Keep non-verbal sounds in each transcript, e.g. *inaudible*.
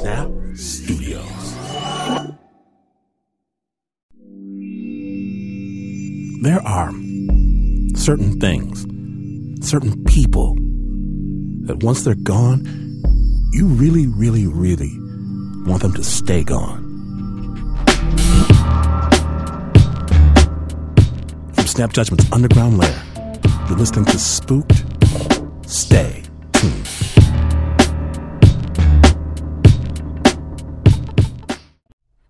Snap Studios. There are certain things, certain people that once they're gone, you really, really, really want them to stay gone. From Snap Judgment's underground lair, you're listening to Spooked.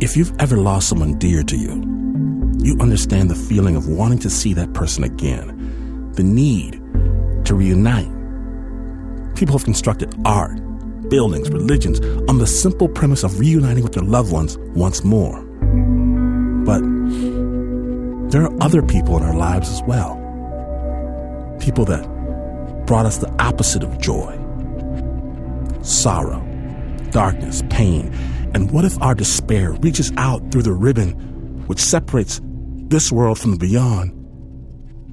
If you've ever lost someone dear to you, you understand the feeling of wanting to see that person again, the need to reunite. People have constructed art, buildings, religions on the simple premise of reuniting with their loved ones once more. But there are other people in our lives as well. People that brought us the opposite of joy sorrow, darkness, pain and what if our despair reaches out through the ribbon which separates this world from the beyond,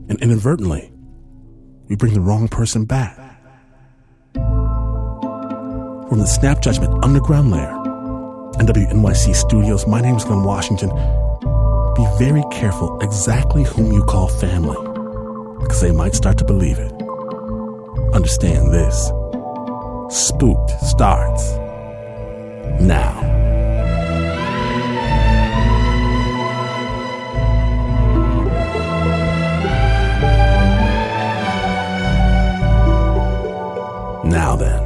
and inadvertently, we bring the wrong person back? From the Snap Judgment Underground Lair and WNYC Studios, my name is Glynn Washington. Be very careful exactly whom you call family, because they might start to believe it. Understand this. Spooked starts now. Now then,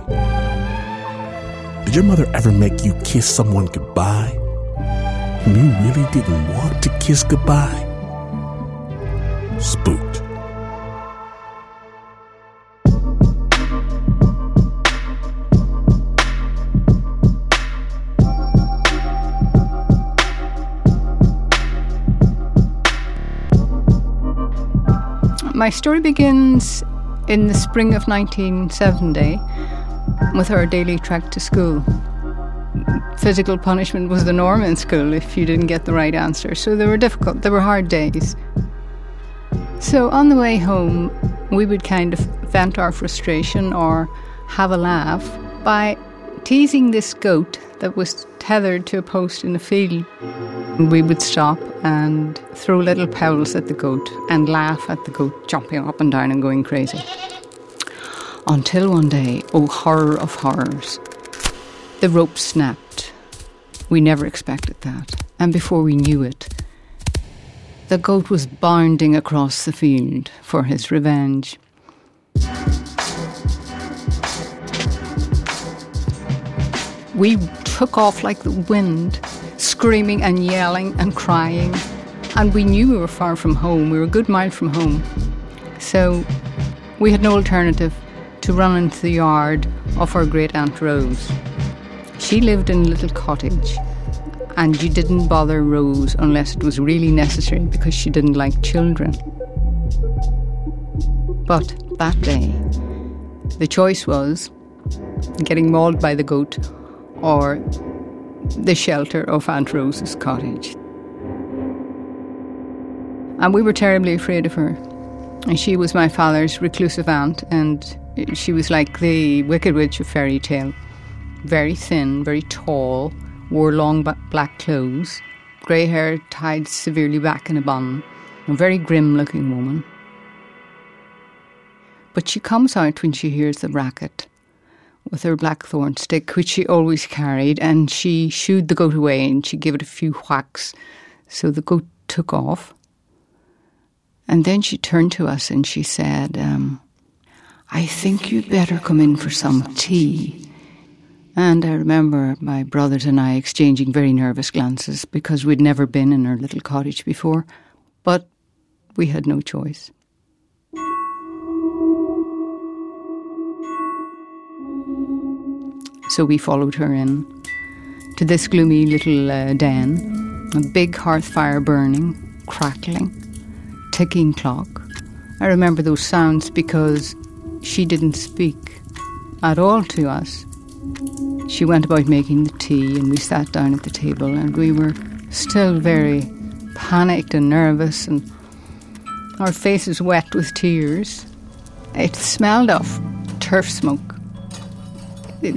did your mother ever make you kiss someone goodbye whom you really didn't want to kiss goodbye? Spooked. My story begins in the spring of 1970 with our daily trek to school. Physical punishment was the norm in school if you didn't get the right answer, so they were difficult, they were hard days. So on the way home, we would kind of vent our frustration or have a laugh by teasing this goat that was tethered to a post in the field. We would stop and throw little pebbles at the goat and laugh at the goat jumping up and down and going crazy. Until one day, oh horror of horrors, the rope snapped. We never expected that. And before we knew it, the goat was bounding across the field for his revenge. We took off like the wind, screaming and yelling and crying. And we knew we were far from home. We were a good mile from home. So we had no alternative to run into the yard of our great Aunt Rose. She lived in a little cottage, and you didn't bother Rose unless it was really necessary because she didn't like children. But that day, the choice was getting mauled by the goat or the shelter of Aunt Rose's cottage. And we were terribly afraid of her. And she was my father's reclusive aunt, and she was like the Wicked Witch of fairy tale. Very thin, very tall, wore long black clothes, grey hair tied severely back in a bun, a very grim looking woman. But she comes out when she hears the racket with her blackthorn stick, which she always carried, and she shooed the goat away and she gave it a few whacks. So the goat took off. And then she turned to us and she said, um, I think you'd better come in for some tea. And I remember my brothers and I exchanging very nervous glances because we'd never been in her little cottage before, but we had no choice. So we followed her in to this gloomy little uh, den, a big hearth fire burning, crackling, ticking clock. I remember those sounds because she didn't speak at all to us. She went about making the tea, and we sat down at the table, and we were still very panicked and nervous, and our faces wet with tears. It smelled of turf smoke.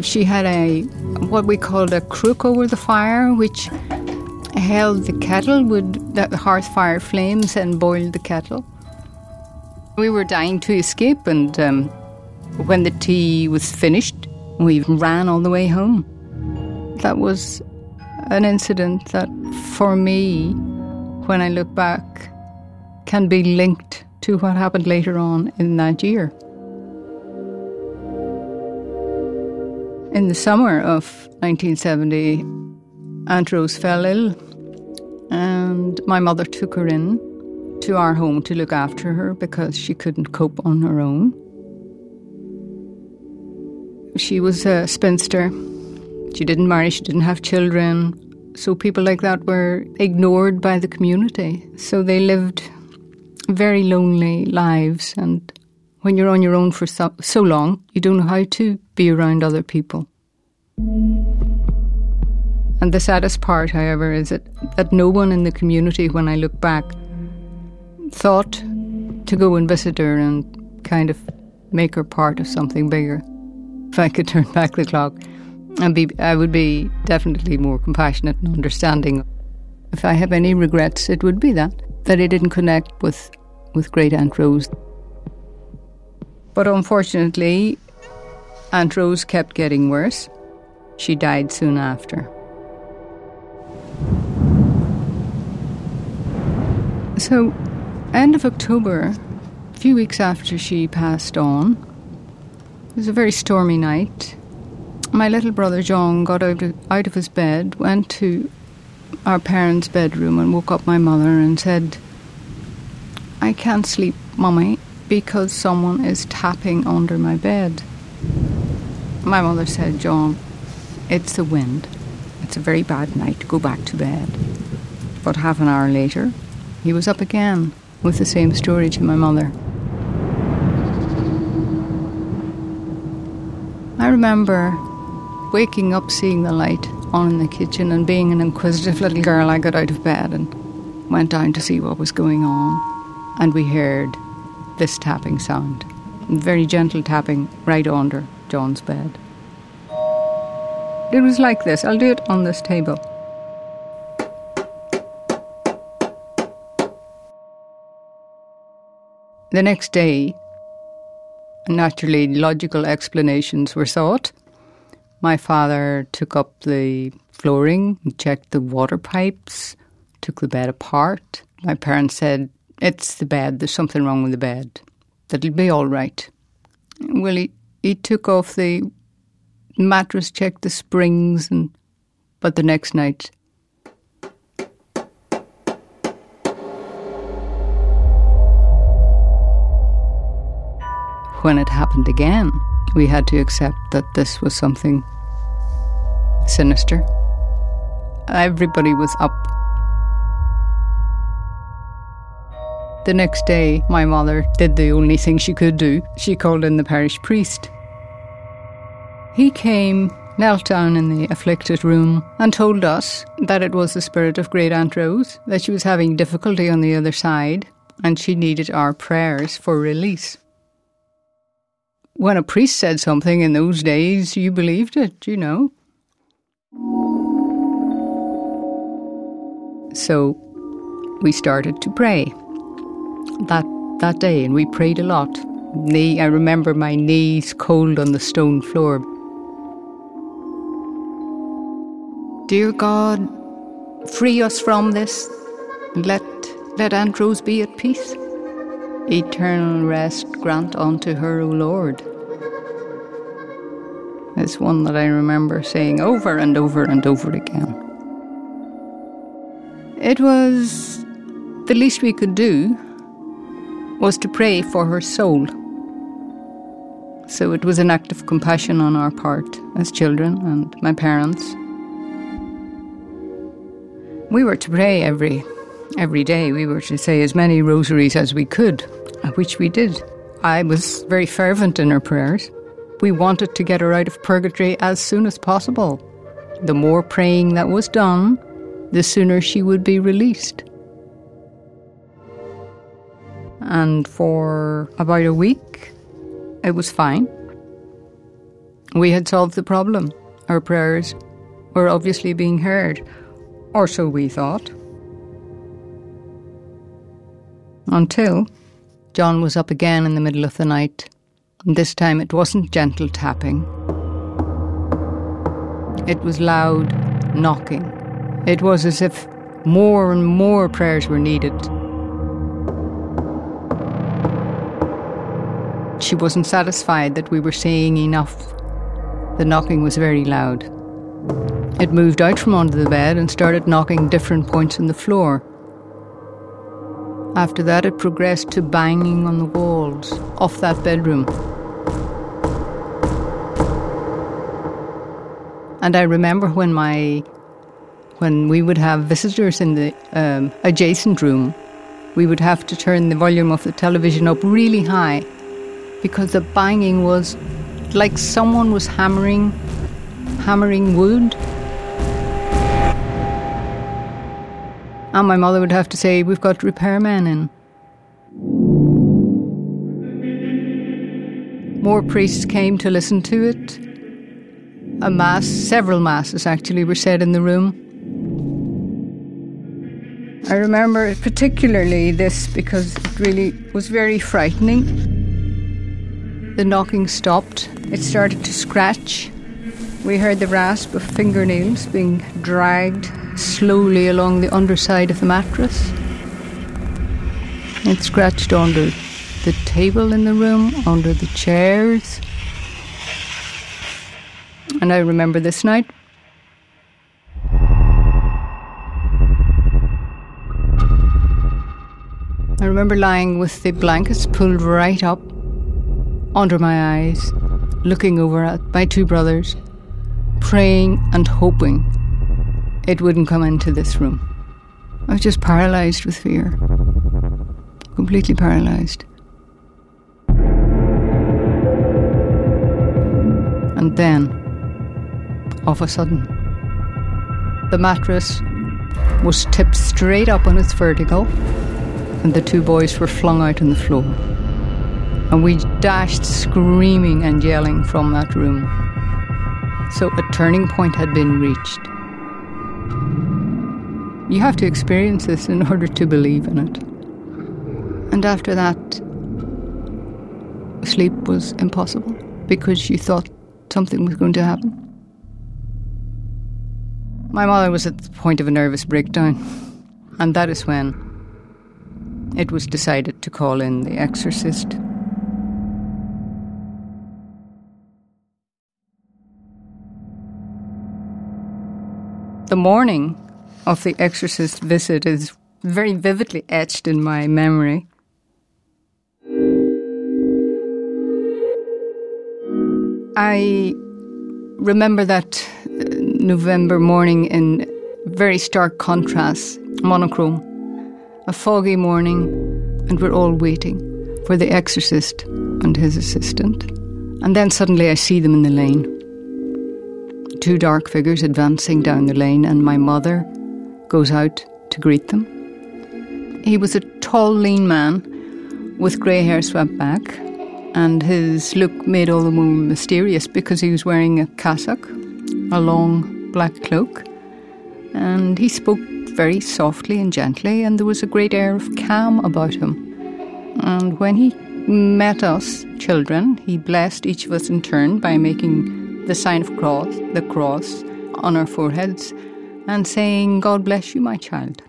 She had a what we called a crook over the fire, which held the kettle with the hearth fire flames and boiled the kettle. We were dying to escape, and um, when the tea was finished, we ran all the way home. That was an incident that, for me, when I look back, can be linked to what happened later on in that year. In the summer of 1970, Aunt Rose fell ill, and my mother took her in to our home to look after her because she couldn't cope on her own. She was a spinster. She didn't marry, she didn't have children. So people like that were ignored by the community. So they lived very lonely lives. And when you're on your own for so, so long, you don't know how to be around other people. And the saddest part, however, is that, that no one in the community, when I look back, thought to go and visit her and kind of make her part of something bigger if I could turn back the clock and be, I would be definitely more compassionate and understanding. If I have any regrets, it would be that that I didn't connect with with Great Aunt Rose. But unfortunately, Aunt Rose kept getting worse. She died soon after. So, end of October, a few weeks after she passed on, it was a very stormy night. My little brother John got out of, out of his bed, went to our parents' bedroom, and woke up my mother and said, I can't sleep, Mummy, because someone is tapping under my bed. My mother said, John, it's the wind. It's a very bad night. To go back to bed. But half an hour later, he was up again with the same story to my mother. I remember waking up seeing the light on in the kitchen and being an inquisitive little girl, I got out of bed and went down to see what was going on. And we heard this tapping sound, very gentle tapping right under John's bed. It was like this. I'll do it on this table. The next day, Naturally, logical explanations were sought. My father took up the flooring, checked the water pipes, took the bed apart. My parents said, It's the bed, there's something wrong with the bed. That'll be all right. Well, he, he took off the mattress, checked the springs, and but the next night when it happened again, we had to accept that this was something sinister. Everybody was up. The next day, my mother did the only thing she could do. She called in the parish priest. He came, knelt down in the afflicted room, and told us that it was the spirit of Great Aunt Rose, that she was having difficulty on the other side, and she needed our prayers for release when a priest said something in those days, you believed it, you know. So we started to pray that that day, and we prayed a lot. Knee, I remember my knees cold on the stone floor. Dear God, free us from this. Let let Aunt Rose be at peace. Eternal rest grant unto her, O Lord. It's one that I remember saying over and over and over again. It was the least we could do was to pray for her soul. So it was an act of compassion on our part as children and my parents. We were to pray every every day. We were to say as many rosaries as we could, which we did. I was very fervent in her prayers. We wanted to get her out of purgatory as soon as possible. The more praying that was done, the sooner she would be released. And for about a week, it was fine. We had solved the problem. Our prayers were obviously being heard, or so we thought. Until John was up again in the middle of the night. This time it wasn't gentle tapping, it was loud knocking. It was as if more and more prayers were needed. She wasn't satisfied that we were saying enough. The knocking was very loud. It moved out from under the bed and started knocking different points in the floor. After that, it progressed to banging on the walls off that bedroom. And I remember when my when we would have visitors in the um, adjacent room, we would have to turn the volume of the television up really high because the banging was like someone was hammering hammering wood. And my mother would have to say, We've got repairmen in. More priests came to listen to it. A mass, several masses actually, were said in the room. I remember particularly this because it really was very frightening. The knocking stopped, it started to scratch. We heard the rasp of fingernails being dragged slowly along the underside of the mattress. It scratched under the table in the room, under the chairs. And I remember this night I remember lying with the blankets pulled right up under my eyes, looking over at my two brothers, praying and hoping it wouldn't come into this room. I was just paralyzed with fear, completely paralyzed. And then, all of a sudden, the mattress was tipped straight up on its vertical and the two boys were flung out on the floor. And we dashed screaming and yelling from that room. So a turning point had been reached. You have to experience this in *laughs* order to believe in it. And after that, sleep was impossible because you thought something was going to happen. My mother was at the point of a nervous breakdown, and that is when it was decided to call in the exorcist. The morning of the exorcist visit is very vividly etched in my memory. I remember that uh, November morning in very stark contrast, monochrome a foggy morning, and we're all waiting for the exorcist and his assistant. And then suddenly I see them in the lane. Two dark figures advancing down the lane, and my mother goes out to greet them. He was a tall, lean man with grey hair swept back, and his look made all the more mysterious because he was wearing a cassock, a long black cloak, and he spoke very softly and gently, and there was a great air of calm about him. And when he met us children, he blessed each of us in turn by making the sign of cross, the cross, on our foreheads, and saying, "God bless you, my child."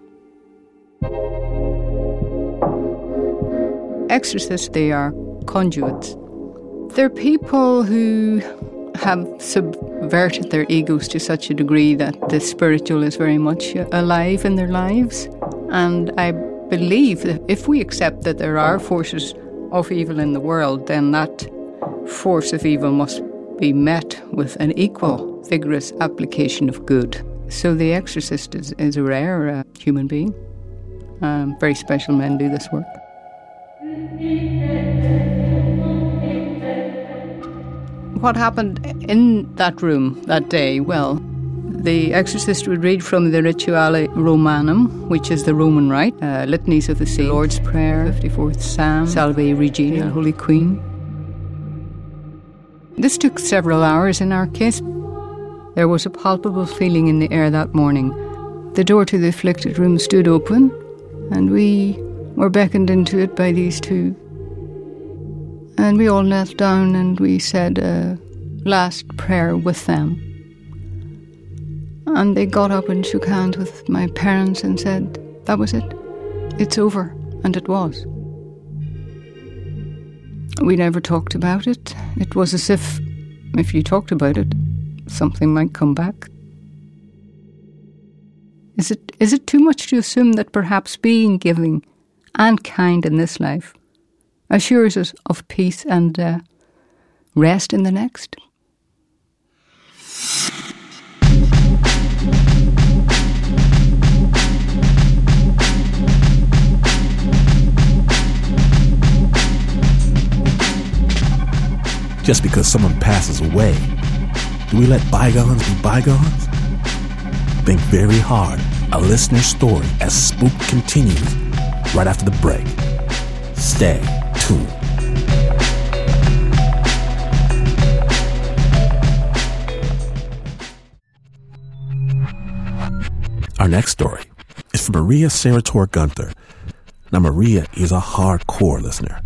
exorcists, they are conduits. They're people who have subverted their egos to such a degree that the spiritual is very much alive in their lives. And I believe that if we accept that there are forces of evil in the world, then that force of evil must be met with an equal, vigorous application of good. So the exorcist is, is a rare uh, human being. Um, very special men do this work. What happened in that room that day? Well, the exorcist would read from the Rituale Romanum, which is the Roman Rite, uh, litanies of the saints, Lord's Prayer, 54th Psalm, Salve Regina, Holy Queen. This took several hours in our case. There was a palpable feeling in the air that morning. The door to the afflicted room stood open, and we were beckoned into it by these two. And we all knelt down and we said a last prayer with them. And they got up and shook hands with my parents and said, That was it. It's over. And it was. We never talked about it. It was as if, if you talked about it, something might come back. Is it, is it too much to assume that perhaps being giving and kind in this life assures us of peace and uh, rest in the next? Just because someone passes away, do we let bygones be bygones? Think very hard. A listener's story as Spook continues right after the break. Stay tuned. Our next story is from Maria Sarator Gunther. Now, Maria is a hardcore listener.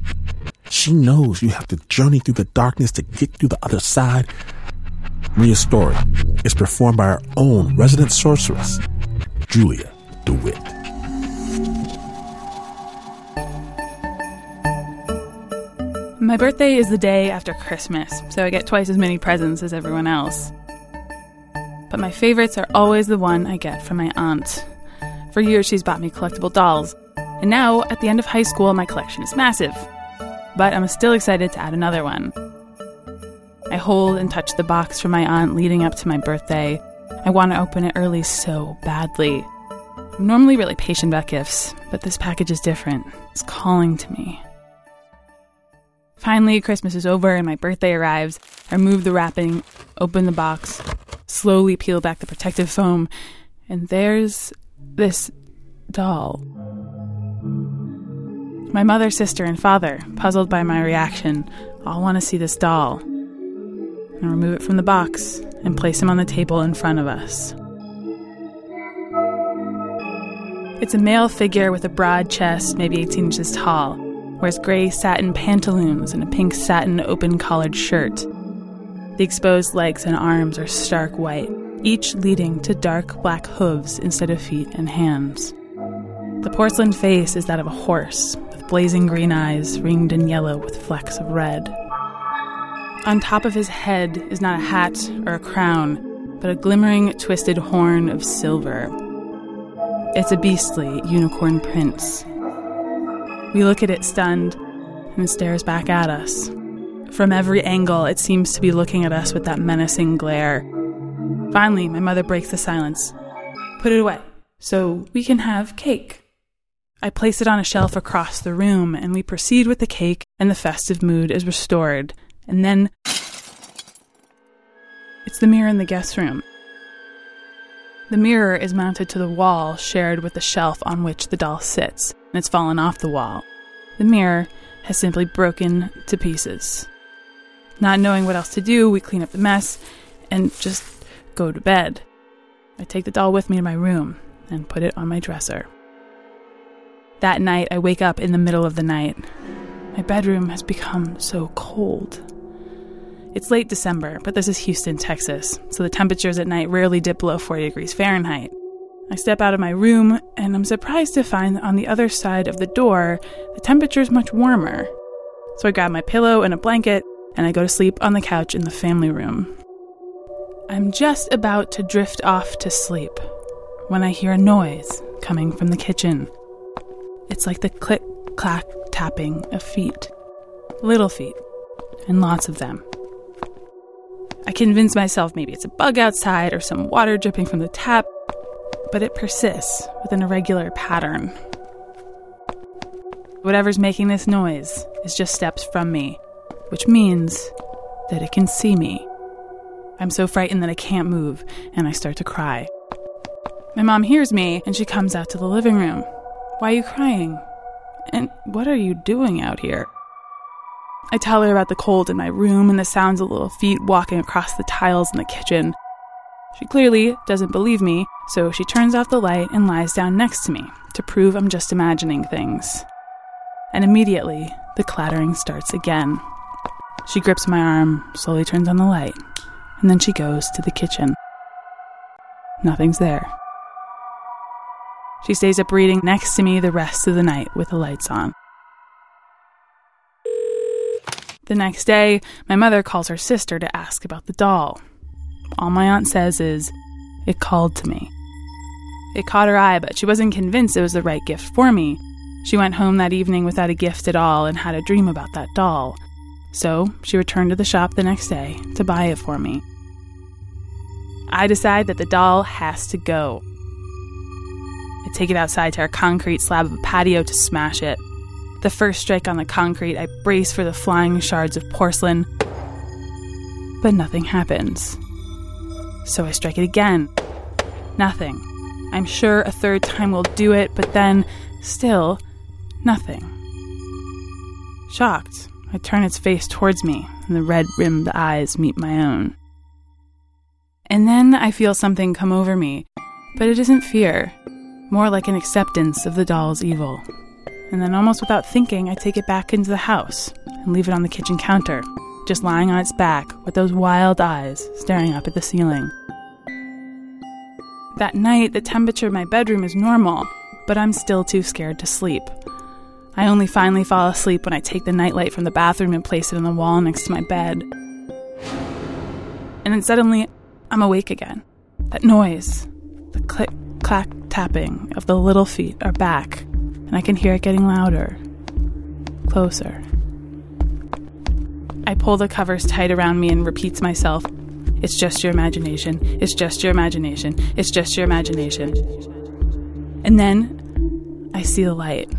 She knows you have to journey through the darkness to get through the other side. Maria's story is performed by our own resident sorceress, Julia DeWitt. My birthday is the day after Christmas, so I get twice as many presents as everyone else. But my favorites are always the one I get from my aunt. For years, she's bought me collectible dolls. And now, at the end of high school, my collection is massive but I'm still excited to add another one. I hold and touch the box from my aunt leading up to my birthday. I want to open it early so badly. I'm normally really patient about gifts, but this package is different. It's calling to me. Finally, Christmas is over and my birthday arrives. I remove the wrapping, open the box, slowly peel back the protective foam, and there's this doll. My mother, sister, and father, puzzled by my reaction, all want to see this doll. I remove it from the box and place him on the table in front of us. It's a male figure with a broad chest, maybe 18 inches tall, wears gray satin pantaloons and a pink satin open collared shirt. The exposed legs and arms are stark white, each leading to dark black hooves instead of feet and hands. The porcelain face is that of a horse, with blazing green eyes ringed in yellow with flecks of red. On top of his head is not a hat or a crown, but a glimmering, twisted horn of silver. It's a beastly unicorn prince. We look at it stunned, and it stares back at us. From every angle, it seems to be looking at us with that menacing glare. Finally, my mother breaks the silence. Put it away, so we can have cake. I place it on a shelf across the room, and we proceed with the cake, and the festive mood is restored. And then it's the mirror in the guest room. The mirror is mounted to the wall shared with the shelf on which the doll sits, and it's fallen off the wall. The mirror has simply broken to pieces. Not knowing what else to do, we clean up the mess and just go to bed. I take the doll with me to my room and put it on my dresser. That night, I wake up in the middle of the night. My bedroom has become so cold. It's late December, but this is Houston, Texas, so the temperatures at night rarely dip below 40 degrees Fahrenheit. I step out of my room and I'm surprised to find that on the other side of the door, the temperature is much warmer. So I grab my pillow and a blanket and I go to sleep on the couch in the family room. I'm just about to drift off to sleep when I hear a noise coming from the kitchen. It's like the click clack tapping of feet, little feet, and lots of them. I convince myself maybe it's a bug outside or some water dripping from the tap, but it persists with an irregular pattern. Whatever's making this noise is just steps from me, which means that it can see me. I'm so frightened that I can't move, and I start to cry. My mom hears me, and she comes out to the living room. Why are you crying? And what are you doing out here? I tell her about the cold in my room and the sounds of little feet walking across the tiles in the kitchen. She clearly doesn't believe me, so she turns off the light and lies down next to me to prove I'm just imagining things. And immediately, the clattering starts again. She grips my arm, slowly turns on the light, and then she goes to the kitchen. Nothing's there. She stays up reading next to me the rest of the night with the lights on. The next day, my mother calls her sister to ask about the doll. All my aunt says is, it called to me. It caught her eye, but she wasn't convinced it was the right gift for me. She went home that evening without a gift at all and had a dream about that doll. So she returned to the shop the next day to buy it for me. I decide that the doll has to go. I take it outside to our concrete slab of a patio to smash it. The first strike on the concrete, I brace for the flying shards of porcelain, but nothing happens. So I strike it again. Nothing. I'm sure a third time will do it, but then, still, nothing. Shocked, I turn its face towards me, and the red rimmed eyes meet my own. And then I feel something come over me, but it isn't fear, more like an acceptance of the doll's evil and then almost without thinking, I take it back into the house and leave it on the kitchen counter, just lying on its back with those wild eyes staring up at the ceiling. That night, the temperature in my bedroom is normal, but I'm still too scared to sleep. I only finally fall asleep when I take the nightlight from the bathroom and place it on the wall next to my bed. And then suddenly, I'm awake again. That noise, the click clack tapping of the little feet are back and I can hear it getting louder, closer. I pull the covers tight around me and repeat to myself, It's just your imagination. It's just your imagination. It's just your imagination. And then I see the light.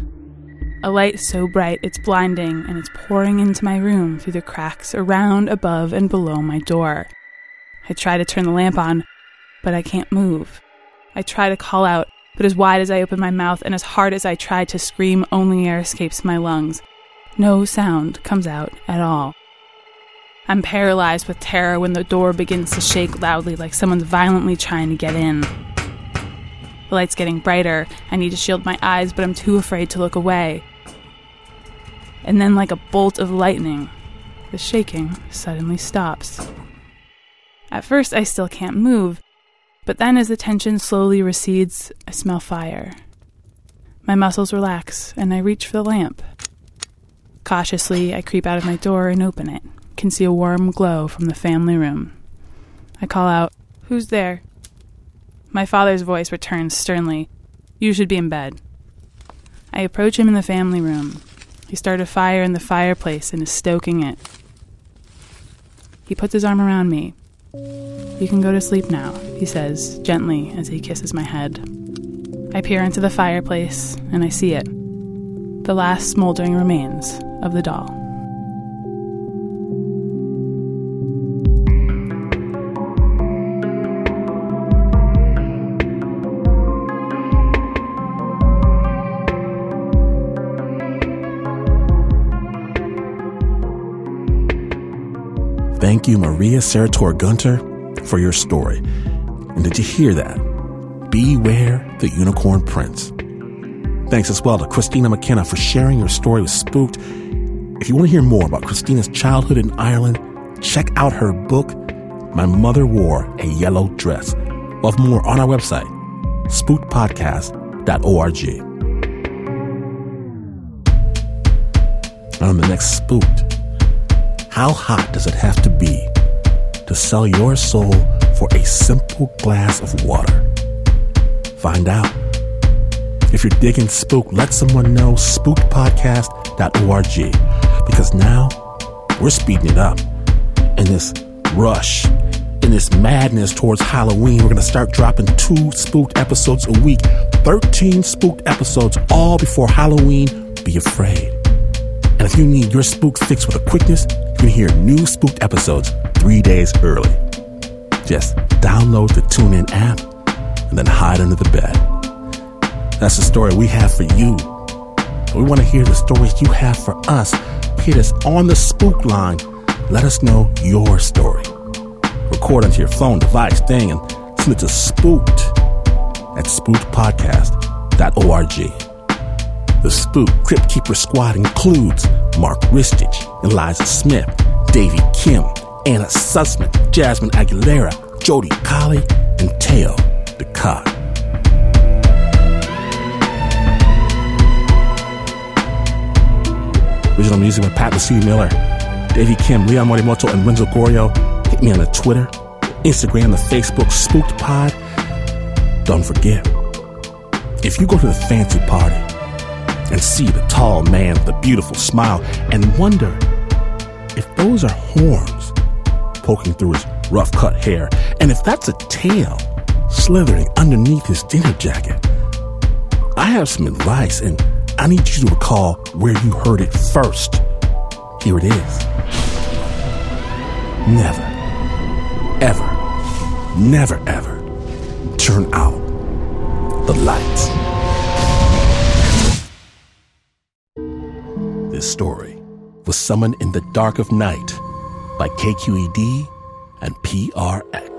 A light so bright it's blinding and it's pouring into my room through the cracks around, above, and below my door. I try to turn the lamp on, but I can't move. I try to call out, but as wide as I open my mouth and as hard as I try to scream, only air escapes my lungs. No sound comes out at all. I'm paralyzed with terror when the door begins to shake loudly like someone's violently trying to get in. The light's getting brighter. I need to shield my eyes, but I'm too afraid to look away. And then, like a bolt of lightning, the shaking suddenly stops. At first, I still can't move, but then, as the tension slowly recedes, I smell fire. My muscles relax, and I reach for the lamp. Cautiously, I creep out of my door and open it, can see a warm glow from the family room. I call out, Who's there? My father's voice returns sternly, You should be in bed. I approach him in the family room. He started a fire in the fireplace and is stoking it. He puts his arm around me, you can go to sleep now, he says, gently as he kisses my head. I peer into the fireplace and I see it the last smoldering remains of the doll. Thank you, Maria Sarator Gunter, for your story. And did you hear that? Beware the unicorn prince. Thanks as well to Christina McKenna for sharing your story with Spooked. If you want to hear more about Christina's childhood in Ireland, check out her book, My Mother Wore a Yellow Dress. We'll have more on our website, spookedpodcast.org. On the next Spooked, how hot does it have to be to sell your soul for a simple glass of water? Find out. If you're digging Spook, let someone know spookedpodcast.org because now we're speeding it up in this rush, in this madness towards Halloween. We're going to start dropping two spooked episodes a week, 13 spooked episodes, all before Halloween. Be afraid. And if you need your spook fixed with a quickness, can hear new spooked episodes three days early. Just download the TuneIn app and then hide under the bed. That's the story we have for you. We want to hear the stories you have for us. Hit us on the spook line. Let us know your story. Record onto your phone device thing and send it to spooked at spookedpodcast.org. The Spook Crypt Keeper Squad includes Mark Ristich, Eliza Smith, Davy Kim, Anna Sussman, Jasmine Aguilera, Jody Colley, and Teo DeCott. Original music by Pat Mesiti Miller, Davy Kim, Leon Morimoto, and Renzo Gorio. Hit me on the Twitter, Instagram, the Facebook, Spooked Pod. Don't forget, if you go to the fancy party and see the tall man with the beautiful smile and wonder if those are horns poking through his rough cut hair, and if that's a tail slithering underneath his dinner jacket, I have some advice and I need you to recall where you heard it first. Here it is. Never, ever, never, ever turn out the lights. This story was summoned in the dark of night by KQED and PRX.